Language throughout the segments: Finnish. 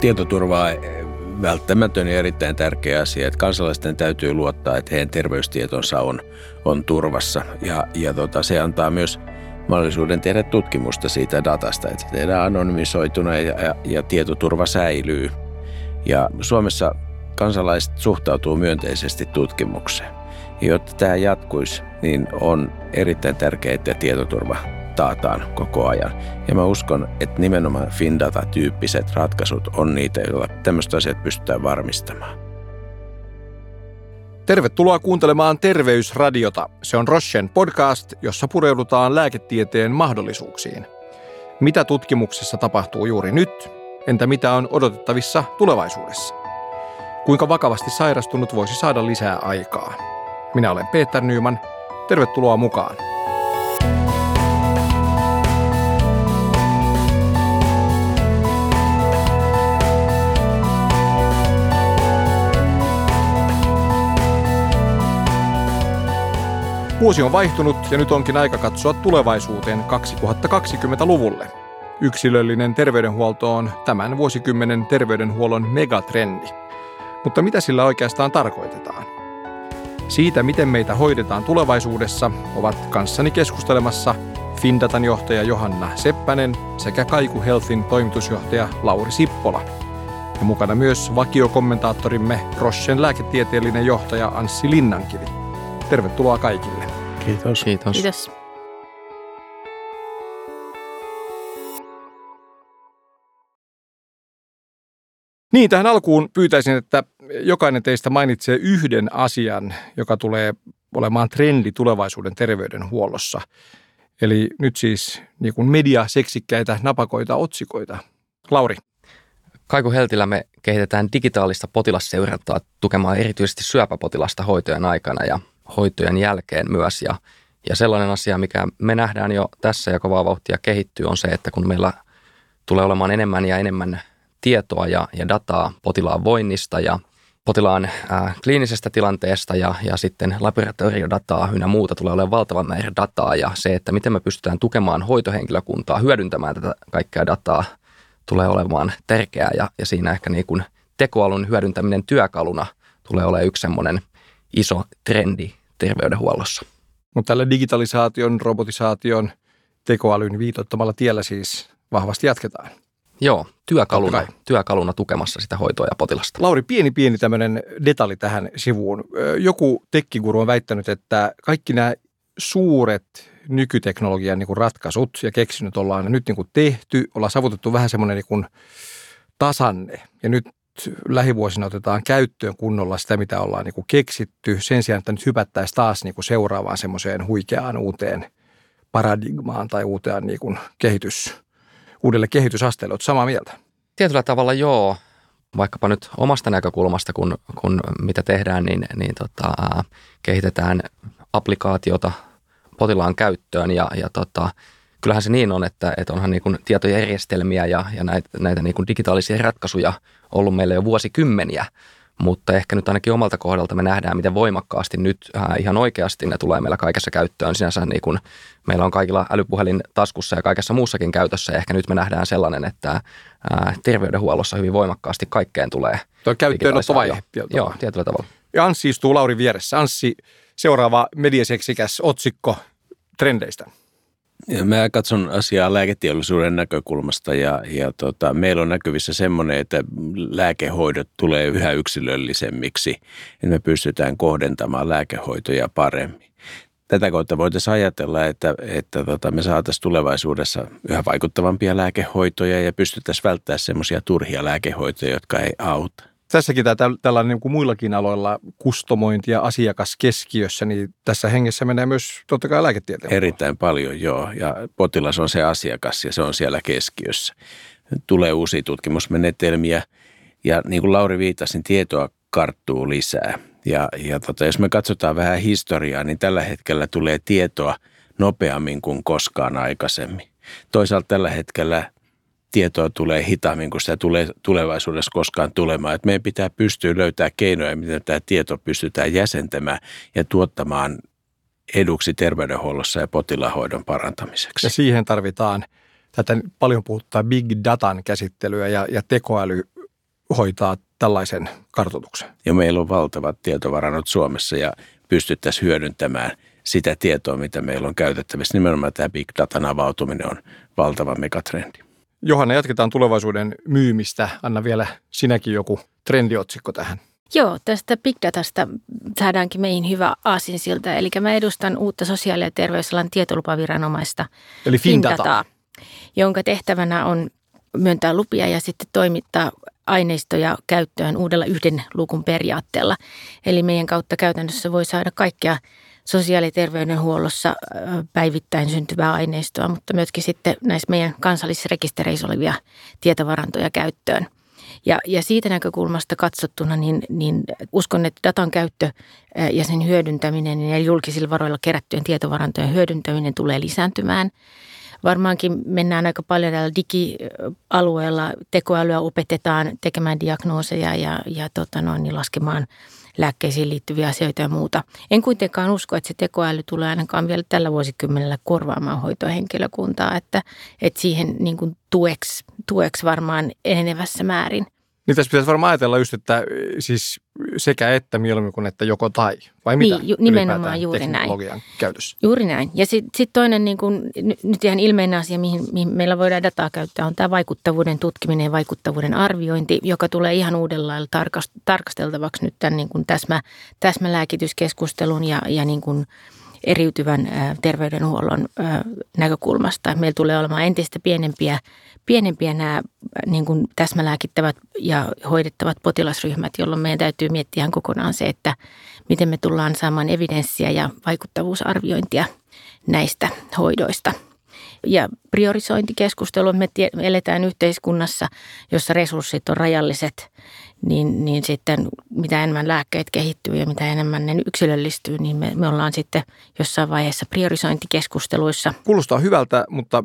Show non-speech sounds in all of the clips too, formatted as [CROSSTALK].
Tietoturva on välttämätön ja erittäin tärkeä asia, että kansalaisten täytyy luottaa, että heidän terveystietonsa on, on turvassa. Ja, ja tota, se antaa myös mahdollisuuden tehdä tutkimusta siitä datasta, että se tehdään anonymisoituna ja, ja, ja tietoturva säilyy. Ja Suomessa kansalaiset suhtautuu myönteisesti tutkimukseen. Ja jotta tämä jatkuisi, niin on erittäin tärkeää, että tietoturva taataan koko ajan. Ja mä uskon, että nimenomaan Findata-tyyppiset ratkaisut on niitä, joilla tämmöiset asiat pystytään varmistamaan. Tervetuloa kuuntelemaan Terveysradiota. Se on Rochen podcast, jossa pureudutaan lääketieteen mahdollisuuksiin. Mitä tutkimuksessa tapahtuu juuri nyt? Entä mitä on odotettavissa tulevaisuudessa? Kuinka vakavasti sairastunut voisi saada lisää aikaa? Minä olen Peter Nyman. Tervetuloa mukaan. Vuosi on vaihtunut ja nyt onkin aika katsoa tulevaisuuteen 2020-luvulle. Yksilöllinen terveydenhuolto on tämän vuosikymmenen terveydenhuollon megatrendi. Mutta mitä sillä oikeastaan tarkoitetaan? Siitä, miten meitä hoidetaan tulevaisuudessa, ovat kanssani keskustelemassa Findatan johtaja Johanna Seppänen sekä Kaiku Healthin toimitusjohtaja Lauri Sippola. Ja mukana myös vakiokommentaattorimme Roschen lääketieteellinen johtaja Anssi Linnankivi. Tervetuloa kaikille. Kiitos. Kiitos. Kiitos. Niin, tähän alkuun pyytäisin, että jokainen teistä mainitsee yhden asian, joka tulee olemaan trendi tulevaisuuden terveydenhuollossa. Eli nyt siis niin kuin mediaseksikkäitä napakoita otsikoita. Lauri. Kaiku Heltillä me kehitetään digitaalista potilasseurantaa tukemaan erityisesti syöpäpotilasta hoitojen aikana ja hoitojen jälkeen myös. Ja, ja sellainen asia, mikä me nähdään jo tässä ja kovaa vauhtia kehittyy, on se, että kun meillä tulee olemaan enemmän ja enemmän tietoa ja, ja dataa potilaan voinnista ja potilaan ää, kliinisestä tilanteesta ja, ja sitten laboratoriodataa ynnä muuta tulee olemaan valtavan määrä dataa ja se, että miten me pystytään tukemaan hoitohenkilökuntaa hyödyntämään tätä kaikkea dataa tulee olemaan tärkeää ja, ja siinä ehkä niin kuin tekoalun hyödyntäminen työkaluna tulee olemaan yksi semmoinen iso trendi terveydenhuollossa. Mutta tällä digitalisaation, robotisaation, tekoälyn viitottamalla tiellä siis vahvasti jatketaan. Joo, työkaluna, työkaluna tukemassa sitä hoitoa ja potilasta. Lauri, pieni pieni tämmöinen detalji tähän sivuun. Joku tekkiguru on väittänyt, että kaikki nämä suuret nykyteknologian niin kuin ratkaisut ja keksinyt ollaan nyt niin kuin tehty, ollaan saavutettu vähän semmoinen niin kuin tasanne. Ja nyt lähivuosina otetaan käyttöön kunnolla sitä, mitä ollaan niin kuin keksitty, sen sijaan, että nyt hypättäisiin taas niin kuin seuraavaan semmoiseen huikeaan uuteen paradigmaan tai uuteen niin kuin kehitys, uudelle kehitysasteelle. Oletko samaa mieltä? Tietyllä tavalla joo. Vaikkapa nyt omasta näkökulmasta, kun, kun mitä tehdään, niin, niin tota, kehitetään applikaatiota potilaan käyttöön ja, ja tota, kyllähän se niin on, että, että onhan niin kuin tietojärjestelmiä ja, ja näitä, näitä niin kuin digitaalisia ratkaisuja ollut meillä jo vuosikymmeniä, mutta ehkä nyt ainakin omalta kohdalta me nähdään, miten voimakkaasti nyt äh, ihan oikeasti ne tulee meillä kaikessa käyttöön. Sinänsä niin kuin meillä on kaikilla älypuhelin taskussa ja kaikessa muussakin käytössä. Ja ehkä nyt me nähdään sellainen, että äh, terveydenhuollossa hyvin voimakkaasti kaikkeen tulee Tuo käyttöönottovaihe. Joo, tietyllä tavalla. Ja Anssi istuu Lauri vieressä. Anssi, seuraava mediaseksikäs otsikko trendeistä. Mä katson asiaa lääketeollisuuden näkökulmasta ja, ja tota, meillä on näkyvissä semmoinen, että lääkehoidot tulee yhä yksilöllisemmiksi, että me pystytään kohdentamaan lääkehoitoja paremmin. Tätä kautta voitaisiin ajatella, että, että tota, me saataisiin tulevaisuudessa yhä vaikuttavampia lääkehoitoja ja pystyttäisiin välttämään semmoisia turhia lääkehoitoja, jotka ei auta tässäkin tämä tällainen niin kuin muillakin aloilla kustomointi ja asiakas keskiössä, niin tässä hengessä menee myös totta kai lääketieteen. Erittäin paljon, joo. Ja potilas on se asiakas ja se on siellä keskiössä. Tulee uusia tutkimusmenetelmiä ja niin kuin Lauri viitasi, niin tietoa karttuu lisää. Ja, ja tota, jos me katsotaan vähän historiaa, niin tällä hetkellä tulee tietoa nopeammin kuin koskaan aikaisemmin. Toisaalta tällä hetkellä tietoa tulee hitaammin kuin sitä tulee tulevaisuudessa koskaan tulemaan. Et meidän pitää pystyä löytämään keinoja, miten tämä tieto pystytään jäsentämään ja tuottamaan eduksi terveydenhuollossa ja potilahoidon parantamiseksi. Ja siihen tarvitaan tätä paljon puhuttaa big datan käsittelyä ja, ja tekoäly hoitaa tällaisen kartoituksen? Ja meillä on valtavat tietovarannot Suomessa ja pystyttäisiin hyödyntämään sitä tietoa, mitä meillä on käytettävissä. Nimenomaan tämä big datan avautuminen on valtava megatrendi. Johanna, jatketaan tulevaisuuden myymistä. Anna vielä sinäkin joku trendiotsikko tähän. Joo, tästä Big Datasta saadaankin meihin hyvä aasinsilta. Eli mä edustan uutta sosiaali- ja terveysalan tietolupaviranomaista. Eli Findataa. jonka tehtävänä on myöntää lupia ja sitten toimittaa aineistoja käyttöön uudella yhden lukun periaatteella. Eli meidän kautta käytännössä voi saada kaikkea sosiaali- ja terveydenhuollossa päivittäin syntyvää aineistoa, mutta myöskin sitten näissä meidän kansallisrekistereissä olevia tietovarantoja käyttöön. Ja, ja siitä näkökulmasta katsottuna, niin, niin uskon, että datan käyttö ja sen hyödyntäminen ja julkisilla varoilla kerättyjen tietovarantojen hyödyntäminen tulee lisääntymään – varmaankin mennään aika paljon täällä digialueella. Tekoälyä opetetaan tekemään diagnooseja ja, ja tota noin, niin laskemaan lääkkeisiin liittyviä asioita ja muuta. En kuitenkaan usko, että se tekoäly tulee ainakaan vielä tällä vuosikymmenellä korvaamaan hoitohenkilökuntaa, että, että siihen niin kuin tueksi, tueksi varmaan enenevässä määrin – niin tässä pitäisi varmaan ajatella just, että siis sekä että mieluummin kuin että joko tai, vai mitä? Niin, ju, nimenomaan juuri näin. käytössä. Juuri näin. Ja sitten sit toinen niin kun, nyt ihan ilmeinen asia, mihin, mihin meillä voidaan dataa käyttää, on tämä vaikuttavuuden tutkiminen ja vaikuttavuuden arviointi, joka tulee ihan uudella lailla tarkast, tarkasteltavaksi nyt tämän niin kun täsmä, täsmälääkityskeskustelun ja, ja niin kun, eriytyvän terveydenhuollon näkökulmasta. Meillä tulee olemaan entistä pienempiä, pienempiä nämä niin kuin täsmälääkittävät ja hoidettavat potilasryhmät, jolloin meidän täytyy miettiä ihan kokonaan se, että miten me tullaan saamaan evidenssiä ja vaikuttavuusarviointia näistä hoidoista – ja priorisointikeskustelu, me eletään yhteiskunnassa, jossa resurssit on rajalliset, niin, niin sitten mitä enemmän lääkkeet kehittyy ja mitä enemmän ne yksilöllistyy, niin me, me ollaan sitten jossain vaiheessa priorisointikeskusteluissa. Kuulostaa hyvältä, mutta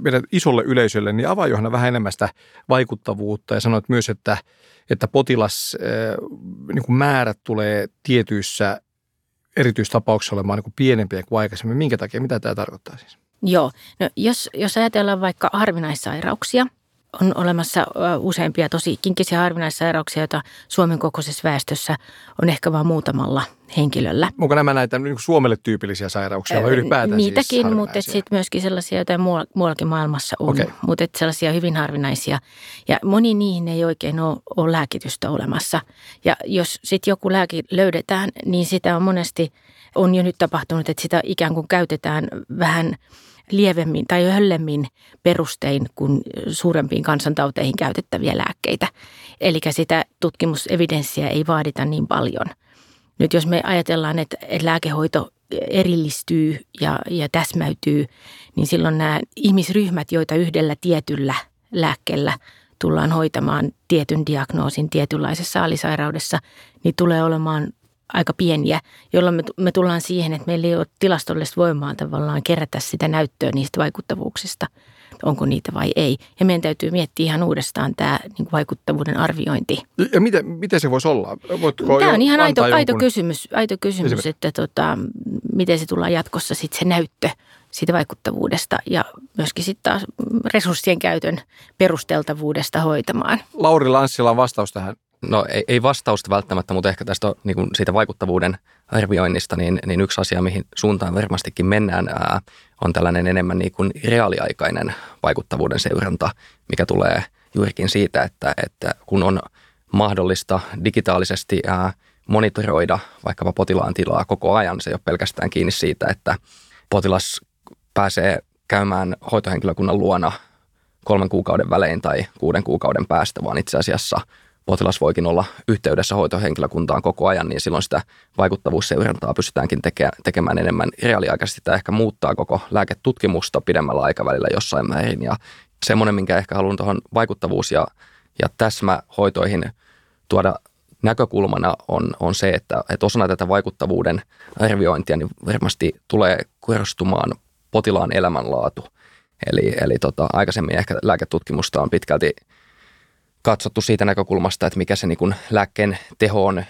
meidän isolle yleisölle, niin avaa Johanna vähän enemmän sitä vaikuttavuutta ja sanoit myös, että, että potilas niin tulee tietyissä erityistapauksissa olemaan niin pienempiä kuin aikaisemmin. Minkä takia? Mitä tämä tarkoittaa siis? Joo, no jos, jos ajatellaan vaikka harvinaissairauksia, on olemassa useampia tosi kinkisiä harvinaissairauksia, joita Suomen kokoisessa väestössä on ehkä vain muutamalla henkilöllä. Onko nämä näitä niin Suomelle tyypillisiä sairauksia vai ylipäätään siis Niitäkin, siis mutta sitten myöskin sellaisia, joita muuallakin maailmassa on, okay. mutta sellaisia hyvin harvinaisia. Ja moni niihin ei oikein ole, ole lääkitystä olemassa. Ja jos sitten joku lääke löydetään, niin sitä on monesti, on jo nyt tapahtunut, että sitä ikään kuin käytetään vähän – lievemmin tai höllemmin perustein kuin suurempiin kansantauteihin käytettäviä lääkkeitä. Eli sitä tutkimusevidenssiä ei vaadita niin paljon. Nyt jos me ajatellaan, että, lääkehoito erillistyy ja, ja täsmäytyy, niin silloin nämä ihmisryhmät, joita yhdellä tietyllä lääkkeellä tullaan hoitamaan tietyn diagnoosin tietynlaisessa alisairaudessa, niin tulee olemaan aika pieniä, jolloin me, me tullaan siihen, että meillä ei ole tilastollista voimaa tavallaan kerätä sitä näyttöä niistä vaikuttavuuksista, onko niitä vai ei. Ja meidän täytyy miettiä ihan uudestaan tämä niin vaikuttavuuden arviointi. Ja miten, miten se voisi olla? Voitko tämä on ihan aito, jonkun... aito kysymys, aito kysymys että tota, miten se tullaan jatkossa sitten se näyttö siitä vaikuttavuudesta ja myöskin sitten taas resurssien käytön perusteltavuudesta hoitamaan. Lauri Lanssila on vastaus tähän No ei, ei vastausta välttämättä, mutta ehkä tästä niin kuin siitä vaikuttavuuden arvioinnista, niin, niin yksi asia, mihin suuntaan varmastikin mennään, ää, on tällainen enemmän niin kuin reaaliaikainen vaikuttavuuden seuranta, mikä tulee juurikin siitä, että, että kun on mahdollista digitaalisesti ää, monitoroida vaikkapa potilaan tilaa koko ajan, se ei ole pelkästään kiinni siitä, että potilas pääsee käymään hoitohenkilökunnan luona kolmen kuukauden välein tai kuuden kuukauden päästä, vaan itse asiassa – potilas voikin olla yhteydessä hoitohenkilökuntaan koko ajan, niin silloin sitä vaikuttavuusseurantaa pystytäänkin teke- tekemään enemmän reaaliaikaisesti. Tämä ehkä muuttaa koko lääketutkimusta pidemmällä aikavälillä jossain määrin. Ja semmoinen, minkä ehkä haluan tuohon vaikuttavuus- ja, ja täsmähoitoihin tuoda näkökulmana on, on se, että, että osana tätä vaikuttavuuden arviointia niin varmasti tulee korostumaan potilaan elämänlaatu. Eli, eli tota, aikaisemmin ehkä lääketutkimusta on pitkälti katsottu siitä näkökulmasta, että mikä se niin kuin lääkkeen teho on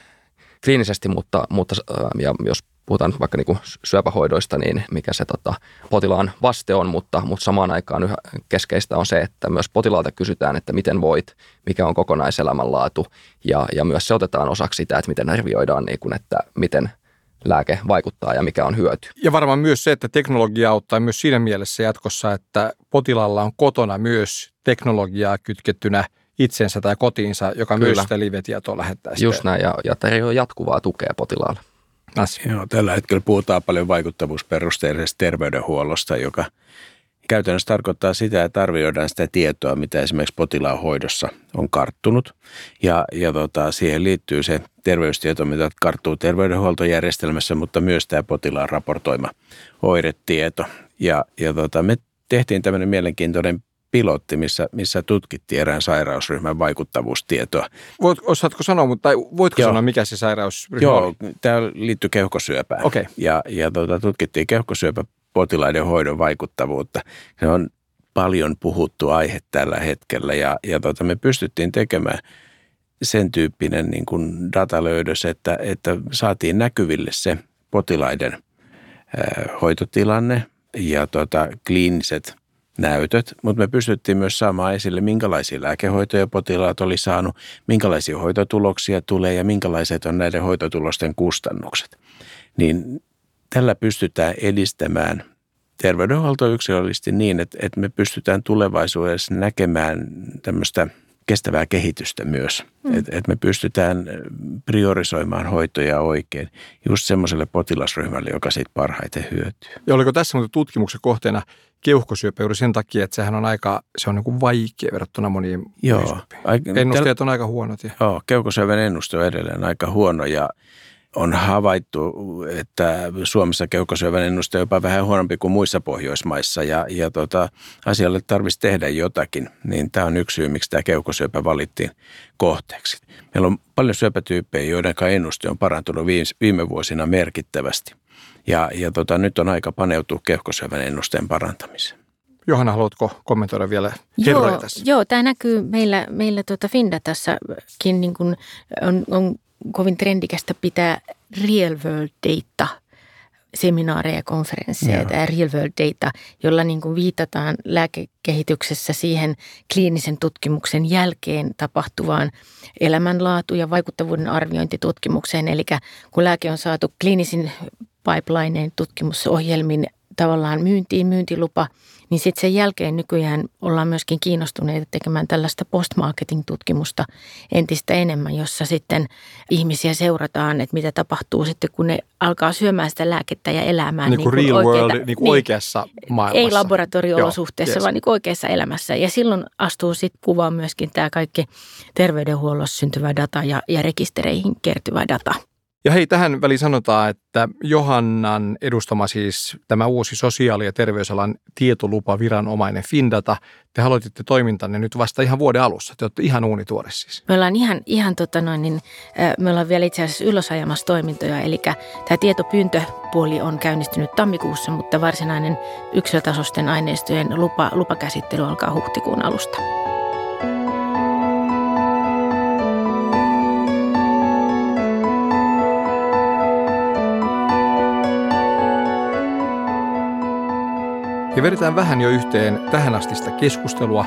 kliinisesti, mutta, mutta ja jos puhutaan vaikka niin syöpähoidoista, niin mikä se tota, potilaan vaste on, mutta, mutta samaan aikaan yhä keskeistä on se, että myös potilaalta kysytään, että miten voit, mikä on kokonaiselämänlaatu ja, ja myös se otetaan osaksi sitä, että miten arvioidaan, niin kuin, että miten lääke vaikuttaa ja mikä on hyöty. Ja varmaan myös se, että teknologia auttaa myös siinä mielessä jatkossa, että potilaalla on kotona myös teknologiaa kytkettynä itsensä tai kotiinsa, joka Kyllä. myös sitä live-tietoa lähettää. Just näin, ja, ja tarjoaa jatkuvaa tukea potilaalle asia. Joo, tällä hetkellä puhutaan paljon vaikuttavuusperusteisesta terveydenhuollosta, joka käytännössä tarkoittaa sitä, että arvioidaan sitä tietoa, mitä esimerkiksi potilaan hoidossa on karttunut. Ja, ja tota, siihen liittyy se terveystieto, mitä karttuu terveydenhuoltojärjestelmässä, mutta myös tämä potilaan raportoima oiretieto. Ja, ja tota, me tehtiin tämmöinen mielenkiintoinen pilotti, missä, missä tutkittiin erään sairausryhmän vaikuttavuustietoa. Voit, osaatko sanoa, mutta voitko Joo. sanoa, mikä se sairausryhmä Joo, oli? tämä liittyy keuhkosyöpään. Okay. Ja, ja tuota, tutkittiin keuhkosyöpäpotilaiden hoidon vaikuttavuutta. Se on paljon puhuttu aihe tällä hetkellä ja, ja tuota, me pystyttiin tekemään sen tyyppinen niin kuin datalöydös, että, että saatiin näkyville se potilaiden äh, hoitotilanne ja tuota, kliiniset – näytöt, mutta me pystyttiin myös saamaan esille, minkälaisia lääkehoitoja potilaat oli saanut, minkälaisia hoitotuloksia tulee ja minkälaiset on näiden hoitotulosten kustannukset. Niin tällä pystytään edistämään terveydenhuoltoa yksilöllisesti niin, että, että me pystytään tulevaisuudessa näkemään tämmöistä kestävää kehitystä myös. Mm. Että et me pystytään priorisoimaan hoitoja oikein just semmoiselle potilasryhmälle, joka siitä parhaiten hyötyy. Ja oliko tässä tutkimuksen kohteena keuhkosyöpä juuri sen takia, että sehän on aika, se on niin kuin vaikea verrattuna moniin Joo. Ennusteet on aika huonot. Ja. Joo, keuhkosyövän ennuste on edelleen aika huono ja on havaittu, että Suomessa keuhkosyövän ennuste on jopa vähän huonompi kuin muissa Pohjoismaissa ja, ja tota, asialle tarvitsisi tehdä jotakin. Niin tämä on yksi syy, miksi tämä keuhkosyöpä valittiin kohteeksi. Meillä on paljon syöpätyyppejä, joiden ennuste on parantunut viime vuosina merkittävästi. Ja, ja tota, nyt on aika paneutua keuhkosyövän ennusteen parantamiseen. Johanna, haluatko kommentoida vielä joo, tässä? Joo, tämä näkyy meillä, meillä tuota Findatassakin niin kuin on, on kovin trendikästä pitää real world data seminaareja ja konferensseja, tämä real world data, jolla niin kuin viitataan lääkekehityksessä siihen kliinisen tutkimuksen jälkeen tapahtuvaan elämänlaatu- ja vaikuttavuuden arviointitutkimukseen. Eli kun lääke on saatu kliinisin pipelineen tutkimusohjelmin tavallaan myyntiin, myyntilupa, niin sitten sen jälkeen nykyään ollaan myöskin kiinnostuneita tekemään tällaista post-marketing-tutkimusta entistä enemmän, jossa sitten ihmisiä seurataan, että mitä tapahtuu sitten, kun ne alkaa syömään sitä lääkettä ja elämään. Niin, niin kuin real oikeita, world, niin kuin niin, oikeassa maailmassa. Ei laboratorio-olosuhteessa, yes. vaan niin oikeassa elämässä. Ja silloin astuu sitten kuvaan myöskin tämä kaikki terveydenhuollossa syntyvä data ja, ja rekistereihin kertyvä data. Ja hei, tähän väliin sanotaan, että Johannan edustama siis tämä uusi sosiaali- ja terveysalan tietolupa viranomainen Findata, te aloititte toimintanne nyt vasta ihan vuoden alussa. Te olette ihan uunituore siis. Me ollaan ihan, ihan tota noin, niin, me ollaan vielä itse asiassa ylösajamassa toimintoja, eli tämä tietopyyntöpuoli on käynnistynyt tammikuussa, mutta varsinainen yksilötasoisten aineistojen lupa, lupakäsittely alkaa huhtikuun alusta. Ja vedetään vähän jo yhteen tähän asti sitä keskustelua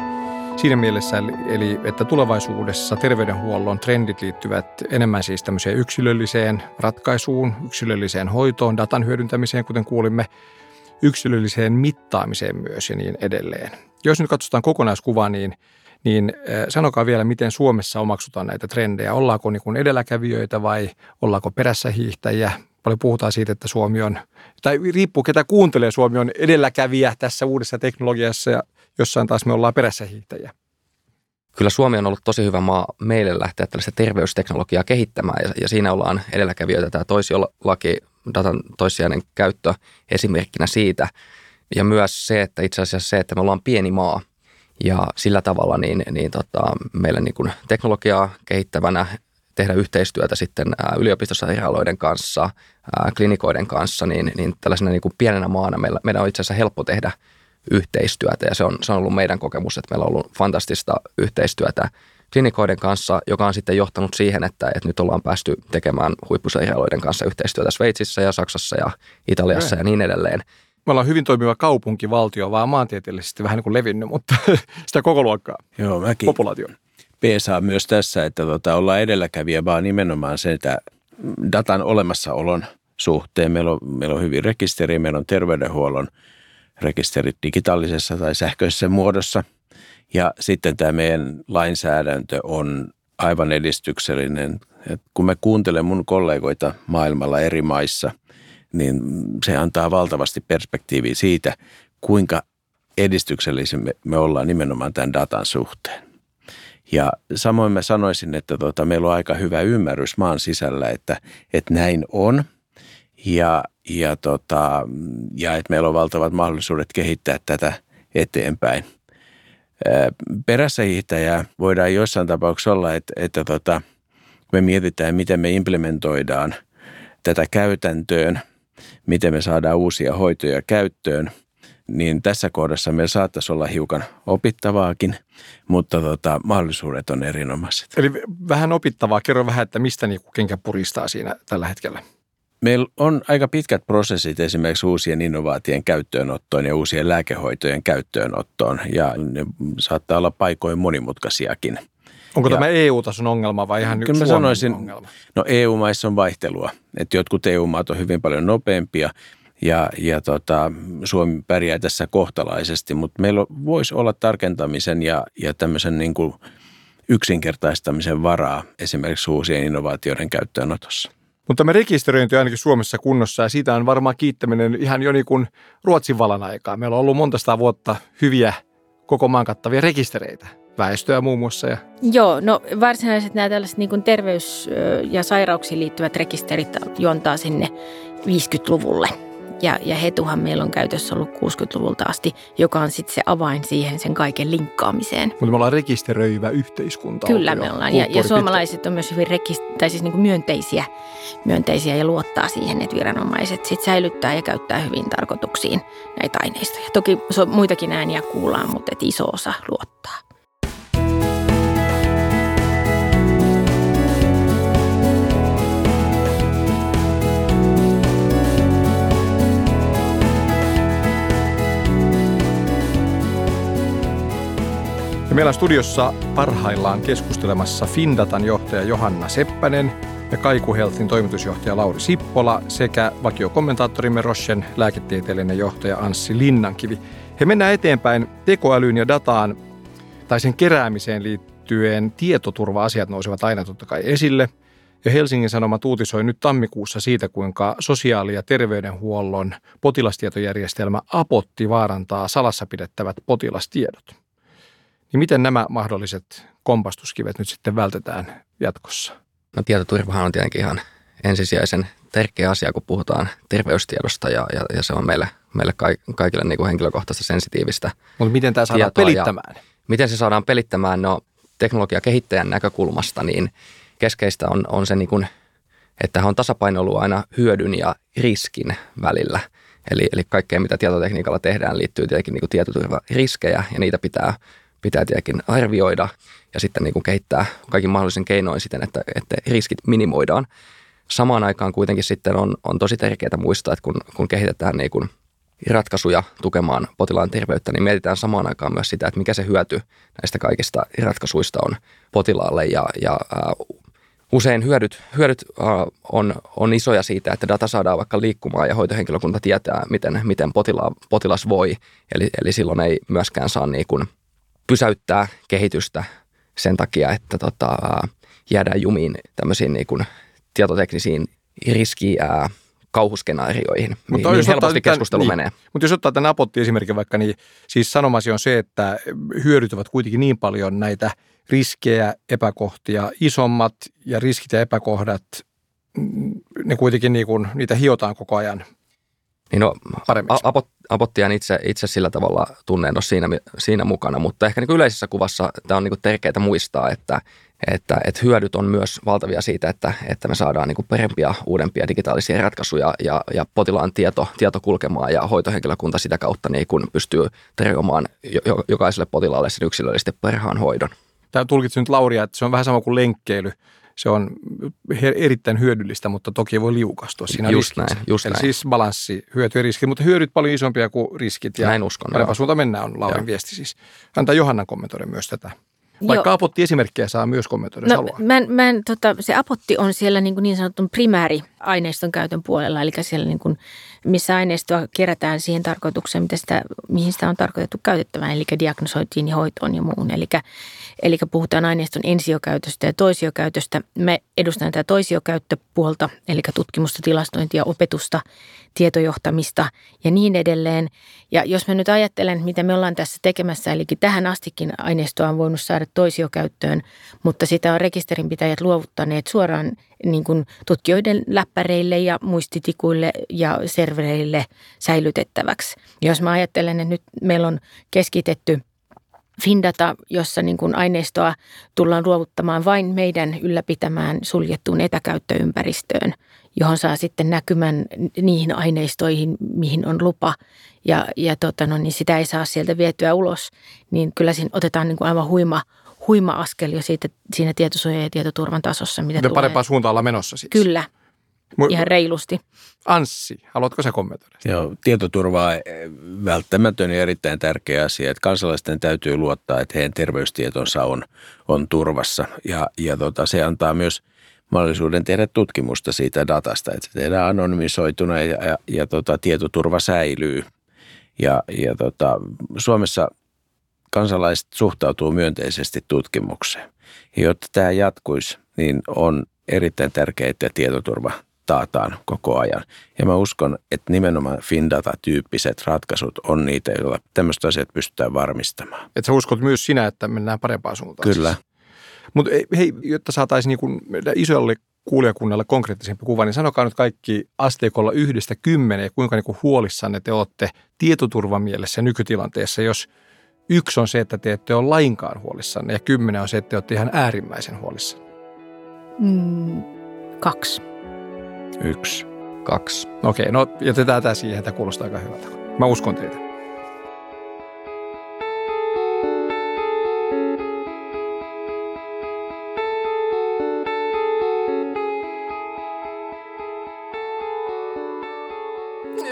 siinä mielessä, eli että tulevaisuudessa terveydenhuollon trendit liittyvät enemmän siis tämmöiseen yksilölliseen ratkaisuun, yksilölliseen hoitoon, datan hyödyntämiseen, kuten kuulimme, yksilölliseen mittaamiseen myös ja niin edelleen. Jos nyt katsotaan kokonaiskuvaa, niin, niin sanokaa vielä, miten Suomessa omaksutaan näitä trendejä. Ollaanko niin kuin edelläkävijöitä vai ollaanko perässä hiihtäjiä? Paljon puhutaan siitä, että Suomi on tai riippuu ketä kuuntelee, Suomi on edelläkävijä tässä uudessa teknologiassa ja jossain taas me ollaan perässä hiihtäjiä. Kyllä Suomi on ollut tosi hyvä maa meille lähteä tällaista terveysteknologiaa kehittämään ja, ja siinä ollaan edelläkävijöitä tämä toisiolaki, datan toissijainen käyttö esimerkkinä siitä. Ja myös se, että itse asiassa se, että me ollaan pieni maa ja sillä tavalla niin, niin tota, meillä niin kuin teknologiaa kehittävänä tehdä yhteistyötä sitten yliopistosairaaloiden kanssa, klinikoiden kanssa, niin, niin tällaisena niin kuin pienenä maana meillä, meidän on itse asiassa helppo tehdä yhteistyötä ja se on, se on ollut meidän kokemus, että meillä on ollut fantastista yhteistyötä klinikoiden kanssa, joka on sitten johtanut siihen, että, että nyt ollaan päästy tekemään huippusairaaloiden kanssa yhteistyötä Sveitsissä ja Saksassa ja Italiassa ja niin edelleen. Me ollaan hyvin toimiva kaupunkivaltio, vaan maantieteellisesti vähän niin kuin levinnyt, mutta [LAUGHS] sitä koko luokkaa. Joo, mäkin. Populaatio. peesaa myös tässä, että tota, ollaan edelläkävijä, vaan nimenomaan se, että datan olemassaolon suhteen. Meillä on, meillä on hyvin rekisteri, meillä on terveydenhuollon rekisterit digitaalisessa tai sähköisessä muodossa. Ja sitten tämä meidän lainsäädäntö on aivan edistyksellinen. Et kun me kuuntelen mun kollegoita maailmalla eri maissa, niin se antaa valtavasti perspektiiviä siitä, kuinka edistyksellisiä me, me ollaan nimenomaan tämän datan suhteen. Ja samoin mä sanoisin, että tota, meillä on aika hyvä ymmärrys maan sisällä, että, että näin on. Ja, ja, tota, ja että meillä on valtavat mahdollisuudet kehittää tätä eteenpäin. Perässä hiihtäjää voidaan jossain tapauksessa olla, että, että tota, me mietitään, miten me implementoidaan tätä käytäntöön, miten me saadaan uusia hoitoja käyttöön – niin tässä kohdassa meillä saattaisi olla hiukan opittavaakin, mutta tota, mahdollisuudet on erinomaiset. Eli vähän opittavaa. Kerro vähän, että mistä niin kenkä puristaa siinä tällä hetkellä. Meillä on aika pitkät prosessit esimerkiksi uusien innovaatien käyttöönottoon ja uusien lääkehoitojen käyttöönottoon ja ne saattaa olla paikoin monimutkaisiakin. Onko ja, tämä EU-tason ongelma vai ihan kyllä Suomen sanoisin, ongelma? No EU-maissa on vaihtelua. Että jotkut EU-maat on hyvin paljon nopeampia ja, ja tota, Suomi pärjää tässä kohtalaisesti, mutta meillä voisi olla tarkentamisen ja, ja tämmöisen niin kuin yksinkertaistamisen varaa esimerkiksi uusien innovaatioiden käyttöönotossa. Mutta tämä rekisteröinti on ainakin Suomessa kunnossa ja siitä on varmaan kiittäminen ihan jo niin kuin Ruotsin valan aikaa. Meillä on ollut monta vuotta hyviä koko maan kattavia rekistereitä väestöä muun muassa. Ja... Joo, no varsinaiset nämä tällaiset niin kuin terveys- ja sairauksiin liittyvät rekisterit juontaa sinne 50-luvulle – ja, ja Hetuhan meillä on käytössä ollut 60-luvulta asti, joka on sitten se avain siihen sen kaiken linkkaamiseen. Mutta me ollaan rekisteröivä yhteiskunta. Kyllä me ollaan. Ja, ja suomalaiset on myös hyvin rekist- tai siis niin kuin myönteisiä, myönteisiä ja luottaa siihen, että viranomaiset sit säilyttää ja käyttää hyvin tarkoituksiin näitä aineistoja. Toki muitakin ääniä kuullaan, mutta et iso osa luottaa. Ja meillä on studiossa parhaillaan keskustelemassa Findatan johtaja Johanna Seppänen ja Kaiku Healthin toimitusjohtaja Lauri Sippola sekä vakiokommentaattorimme Rochen lääketieteellinen johtaja Anssi Linnankivi. He mennään eteenpäin tekoälyyn ja dataan tai sen keräämiseen liittyen tietoturva-asiat nousevat aina totta kai esille. Ja Helsingin Sanomat uutisoi nyt tammikuussa siitä, kuinka sosiaali- ja terveydenhuollon potilastietojärjestelmä Apotti vaarantaa salassa pidettävät potilastiedot. Niin miten nämä mahdolliset kompastuskivet nyt sitten vältetään jatkossa? No tietoturvahan on tietenkin ihan ensisijaisen tärkeä asia, kun puhutaan terveystiedosta ja, ja, ja se on meille, meille kaikille niin kuin henkilökohtaista sensitiivistä Mutta miten tämä saadaan pelittämään? Miten se saadaan pelittämään? No teknologiakehittäjän näkökulmasta niin keskeistä on, on se, niin kuin, että on tasapainoilu aina hyödyn ja riskin välillä. Eli, eli kaikkea, mitä tietotekniikalla tehdään, liittyy tietenkin niin kuin tietoturvariskejä ja niitä pitää pitää tietenkin arvioida ja sitten niin kuin kehittää kaikin mahdollisen keinoin siten, että, että riskit minimoidaan. Samaan aikaan kuitenkin sitten on, on tosi tärkeää muistaa, että kun, kun kehitetään niin kuin ratkaisuja tukemaan potilaan terveyttä, niin mietitään samaan aikaan myös sitä, että mikä se hyöty näistä kaikista ratkaisuista on potilaalle ja, ja ää, Usein hyödyt, hyödyt äh, on, on isoja siitä, että data saadaan vaikka liikkumaan ja hoitohenkilökunta tietää, miten, miten potila, potilas voi. Eli, eli silloin ei myöskään saa niin kuin pysäyttää kehitystä sen takia, että tota, jäädään jumiin tämmöisiin niin kuin tietoteknisiin riskiä kauhuskenaarioihin. Mutta niin, niin helposti tämän, keskustelu niin, menee. Mutta jos ottaa tämän Apotti-esimerkin vaikka, niin siis sanomasi on se, että hyödyt ovat kuitenkin niin paljon näitä riskejä, epäkohtia, isommat ja riskit ja epäkohdat, ne kuitenkin niin kuin, niitä hiotaan koko ajan niin no, apot, apottian itse, itse sillä tavalla tunnen ole siinä, siinä mukana, mutta ehkä niin yleisessä kuvassa tämä on niin tärkeää muistaa, että, että, että hyödyt on myös valtavia siitä, että, että me saadaan niin parempia, uudempia digitaalisia ratkaisuja ja, ja potilaan tieto, tieto kulkemaan ja hoitohenkilökunta sitä kautta niin kuin pystyy tarjoamaan jokaiselle potilaalle sen yksilöllisesti parhaan hoidon. Tämä tulkitsin nyt Lauria, että se on vähän sama kuin lenkkeily. Se on erittäin hyödyllistä, mutta toki voi liukastua siinä just näin, just Eli näin. siis balanssi, hyöty ja riski, mutta hyödyt paljon isompia kuin riskit. Ja näin uskon. Parempaa suunta mennään on Laurin viesti siis. Antaa Johannan kommentoida myös tätä. Vaikka Joo. apotti-esimerkkejä saa myös kommentoida, no, haluaa. Mä, mä, tota, se apotti on siellä niin, kuin niin sanotun primääriaineiston käytön puolella, eli siellä niin kuin, missä aineistoa kerätään siihen tarkoitukseen, mitä sitä, mihin sitä on tarkoitettu käytettävään, eli diagnosoitiin ja hoitoon ja muun. Eli, eli puhutaan aineiston ensiokäytöstä ja toisiokäytöstä. Me edustamme tätä toisiokäyttöpuolta, eli tutkimusta, tilastointia, opetusta, tietojohtamista ja niin edelleen. Ja jos mä nyt ajattelen, mitä me ollaan tässä tekemässä, eli tähän astikin aineistoa on voinut saada toisiokäyttöön, mutta sitä on rekisterinpitäjät luovuttaneet suoraan niin kuin tutkijoiden läppäreille ja muistitikuille ja servereille säilytettäväksi. Jos mä ajattelen, että nyt meillä on keskitetty Findata, jossa niin kuin aineistoa tullaan luovuttamaan vain meidän ylläpitämään suljettuun etäkäyttöympäristöön, johon saa sitten näkymän niihin aineistoihin, mihin on lupa ja, ja tota no, niin sitä ei saa sieltä vietyä ulos, niin kyllä siinä otetaan niin kuin aivan huima, huima askel jo siitä, siinä tietosuoja- ja tietoturvan tasossa. Mitä tulee. parempaa suuntaan olla menossa siis. Kyllä, ihan reilusti. Anssi, haluatko sä kommentoida? Joo, tietoturva on välttämätön ja erittäin tärkeä asia. Että kansalaisten täytyy luottaa, että heidän terveystietonsa on, on turvassa. Ja, ja tota, se antaa myös mahdollisuuden tehdä tutkimusta siitä datasta, että se tehdään anonymisoituna ja, ja, ja tota, tietoturva säilyy. Ja, ja tota, Suomessa kansalaiset suhtautuu myönteisesti tutkimukseen. Ja jotta tämä jatkuisi, niin on erittäin tärkeää, että tietoturva taataan koko ajan. Ja mä uskon, että nimenomaan Findata-tyyppiset ratkaisut on niitä, joilla tämmöiset asiat pystytään varmistamaan. Että sä uskot myös sinä, että mennään parempaan suuntaan? Kyllä. Siis. Mutta hei, jotta saataisiin niin isolle kuulijakunnalle konkreettisempi kuva, niin sanokaa nyt kaikki asteikolla yhdestä kymmeneen, kuinka niin huolissanne te olette tietoturvamielessä nykytilanteessa, jos yksi on se, että te ette ole lainkaan huolissanne ja kymmenen on se, että te olette ihan äärimmäisen huolissanne. Mm, kaksi. Yksi. Kaksi. Okei, no jätetään tämä siihen, että kuulostaa aika hyvältä. Mä uskon teitä.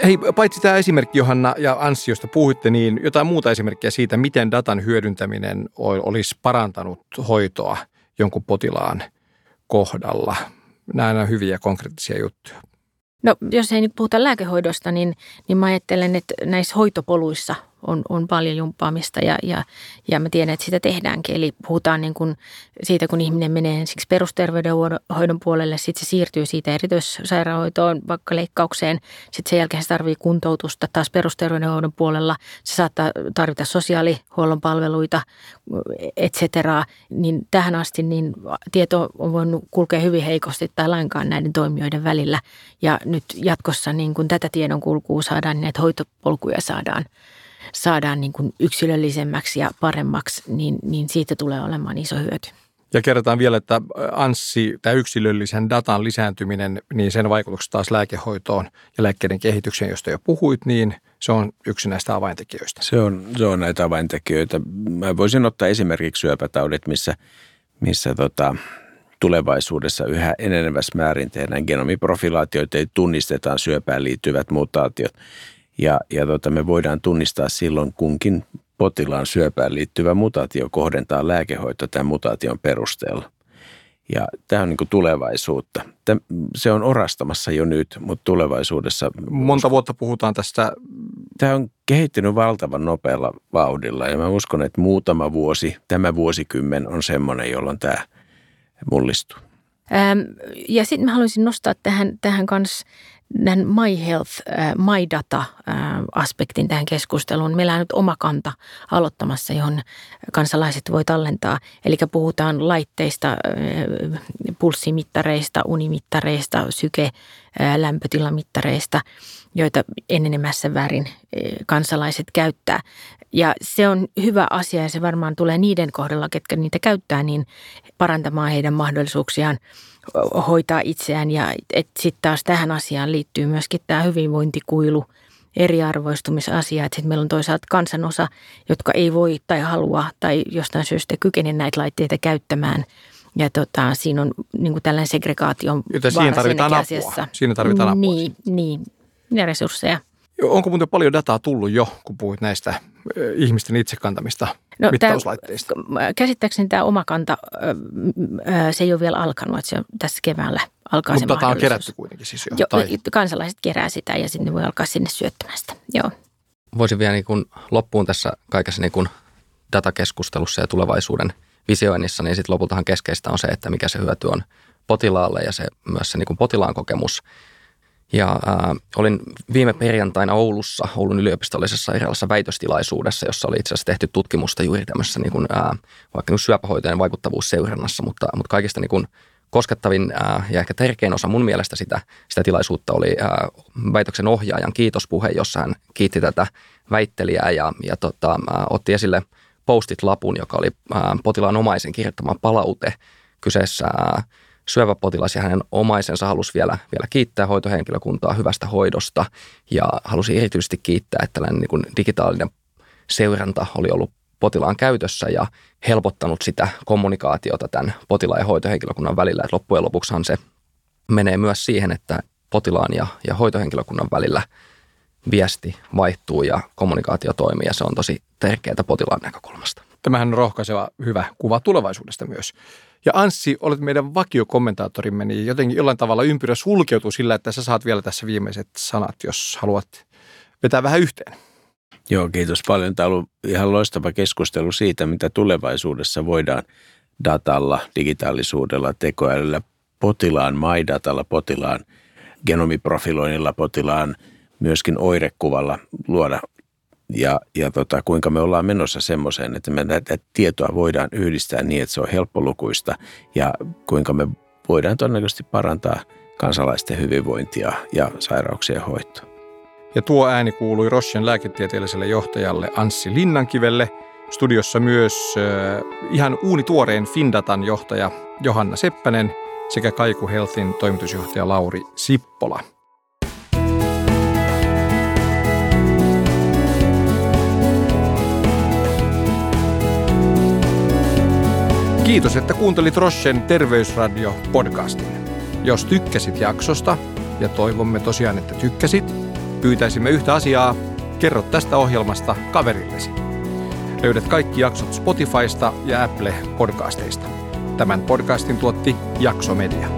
Hei, paitsi tämä esimerkki Johanna ja Anssi, josta puhuitte, niin jotain muuta esimerkkiä siitä, miten datan hyödyntäminen olisi parantanut hoitoa jonkun potilaan kohdalla. Nämä on hyviä konkreettisia juttuja. No jos ei nyt puhuta lääkehoidosta, niin, niin mä ajattelen, että näissä hoitopoluissa on, on paljon jumppaamista ja, ja, ja mä tiedän, että sitä tehdäänkin. Eli puhutaan niin kuin siitä, kun ihminen menee ensiksi perusterveydenhoidon puolelle, sitten se siirtyy siitä erityissairaanhoitoon, vaikka leikkaukseen, sitten sen jälkeen se tarvii kuntoutusta taas perusterveydenhoidon puolella, se saattaa tarvita sosiaalihuollon palveluita, et cetera. Niin tähän asti niin tieto on voinut kulkea hyvin heikosti tai lainkaan näiden toimijoiden välillä. Ja nyt jatkossa niin kun tätä tiedon kulkua saadaan, niin näitä hoitopolkuja saadaan saadaan niin kuin yksilöllisemmäksi ja paremmaksi, niin, niin siitä tulee olemaan iso hyöty. Ja kerrotaan vielä, että Anssi, tämä yksilöllisen datan lisääntyminen, niin sen vaikutukset taas lääkehoitoon ja lääkkeiden kehitykseen, josta jo puhuit, niin se on yksi näistä avaintekijöistä. Se on, se on näitä avaintekijöitä. Mä voisin ottaa esimerkiksi syöpätaudit, missä, missä tota, tulevaisuudessa yhä enenevässä määrin tehdään genomiprofilaatioita, tunnistetaan syöpään liittyvät mutaatiot – ja, ja tota, me voidaan tunnistaa silloin kunkin potilaan syöpään liittyvä mutaatio kohdentaa lääkehoito tämän mutaation perusteella. Ja tämä on niin kuin tulevaisuutta. Se on orastamassa jo nyt, mutta tulevaisuudessa... Monta vuotta puhutaan tästä? Tämä on kehittynyt valtavan nopealla vauhdilla ja mä uskon, että muutama vuosi, tämä vuosikymmen on semmoinen, jolloin tämä mullistuu. ja sitten mä haluaisin nostaa tähän, tähän kanssa tämän My Health, äh, My Data-aspektin äh, tähän keskusteluun. Meillä on nyt oma kanta aloittamassa, johon kansalaiset voi tallentaa. Eli puhutaan laitteista, äh, pulssimittareista, unimittareista, syke, lämpötilamittareista, joita enenemässä väärin kansalaiset käyttää. Ja se on hyvä asia ja se varmaan tulee niiden kohdalla, ketkä niitä käyttää, niin parantamaan heidän mahdollisuuksiaan hoitaa itseään. Ja sitten taas tähän asiaan liittyy myöskin tämä hyvinvointikuilu, eriarvoistumisasia, että sitten meillä on toisaalta kansanosa, jotka ei voi tai halua tai jostain syystä kykene näitä laitteita käyttämään. Ja tota, siinä on niin kuin tällainen segregaation Joten siinä tarvitaan apua. Asiassa. Siinä tarvitaan apua. Niin, niin, ja resursseja. Onko muuten paljon dataa tullut jo, kun puhuit näistä ihmisten itsekantamista no, mittauslaitteista? Tämä, käsittääkseni tämä omakanta, se ei ole vielä alkanut, että se on tässä keväällä alkaa Mutta se dataa on kerätty kuitenkin siis jo? jo tai... Kansalaiset kerää sitä ja sitten voi alkaa sinne syöttämään sitä, joo. Voisin vielä niin kuin loppuun tässä kaikessa niin kuin datakeskustelussa ja tulevaisuuden visioinnissa, niin sitten lopultahan keskeistä on se, että mikä se hyöty on potilaalle ja se, myös se niin kuin potilaan kokemus – ja äh, olin viime perjantaina Oulussa, Oulun yliopistollisessa erilaisessa väitöstilaisuudessa, jossa oli itse asiassa tehty tutkimusta juuri tämmöisessä niin kuin, äh, vaikka niin syöpähoitojen vaikuttavuusseurannassa, mutta, mutta kaikista niin kuin koskettavin äh, ja ehkä tärkein osa mun mielestä sitä, sitä tilaisuutta oli äh, väitöksen ohjaajan kiitospuhe, jossa hän kiitti tätä väittelijää ja, ja tota, äh, otti esille postit-lapun, joka oli äh, potilaan omaisen kirjoittama palaute. Kyseessä äh, syöväpotilas ja hänen omaisensa halusi vielä, vielä kiittää hoitohenkilökuntaa hyvästä hoidosta ja halusi erityisesti kiittää, että tällainen niin kuin digitaalinen seuranta oli ollut potilaan käytössä ja helpottanut sitä kommunikaatiota tämän potilaan ja hoitohenkilökunnan välillä. Et loppujen lopuksihan se menee myös siihen, että potilaan ja, ja hoitohenkilökunnan välillä viesti vaihtuu ja kommunikaatio toimii ja se on tosi tärkeää potilaan näkökulmasta. Tämähän on rohkaiseva hyvä kuva tulevaisuudesta myös. Ja Anssi, olet meidän vakiokommentaattorimme, niin jotenkin jollain tavalla ympyrä sulkeutuu sillä, että sä saat vielä tässä viimeiset sanat, jos haluat vetää vähän yhteen. Joo, kiitos paljon. Tämä on ollut ihan loistava keskustelu siitä, mitä tulevaisuudessa voidaan datalla, digitaalisuudella, tekoälyllä, potilaan maidatalla, potilaan genomiprofiloinnilla, potilaan myöskin oirekuvalla luoda ja, ja tota, kuinka me ollaan menossa semmoiseen, että me tätä tietoa voidaan yhdistää niin, että se on helppolukuista ja kuinka me voidaan todennäköisesti parantaa kansalaisten hyvinvointia ja sairauksien hoitoa. Ja tuo ääni kuului Roschen lääketieteelliselle johtajalle Anssi Linnankivelle. Studiossa myös äh, ihan uunituoreen Findatan johtaja Johanna Seppänen sekä Kaiku Healthin toimitusjohtaja Lauri Sippola. Kiitos, että kuuntelit Roschen Terveysradio-podcastin. Jos tykkäsit jaksosta, ja toivomme tosiaan, että tykkäsit, pyytäisimme yhtä asiaa, kerro tästä ohjelmasta kaverillesi. Löydät kaikki jaksot Spotifysta ja Apple podcasteista. Tämän podcastin tuotti Jaksomedia.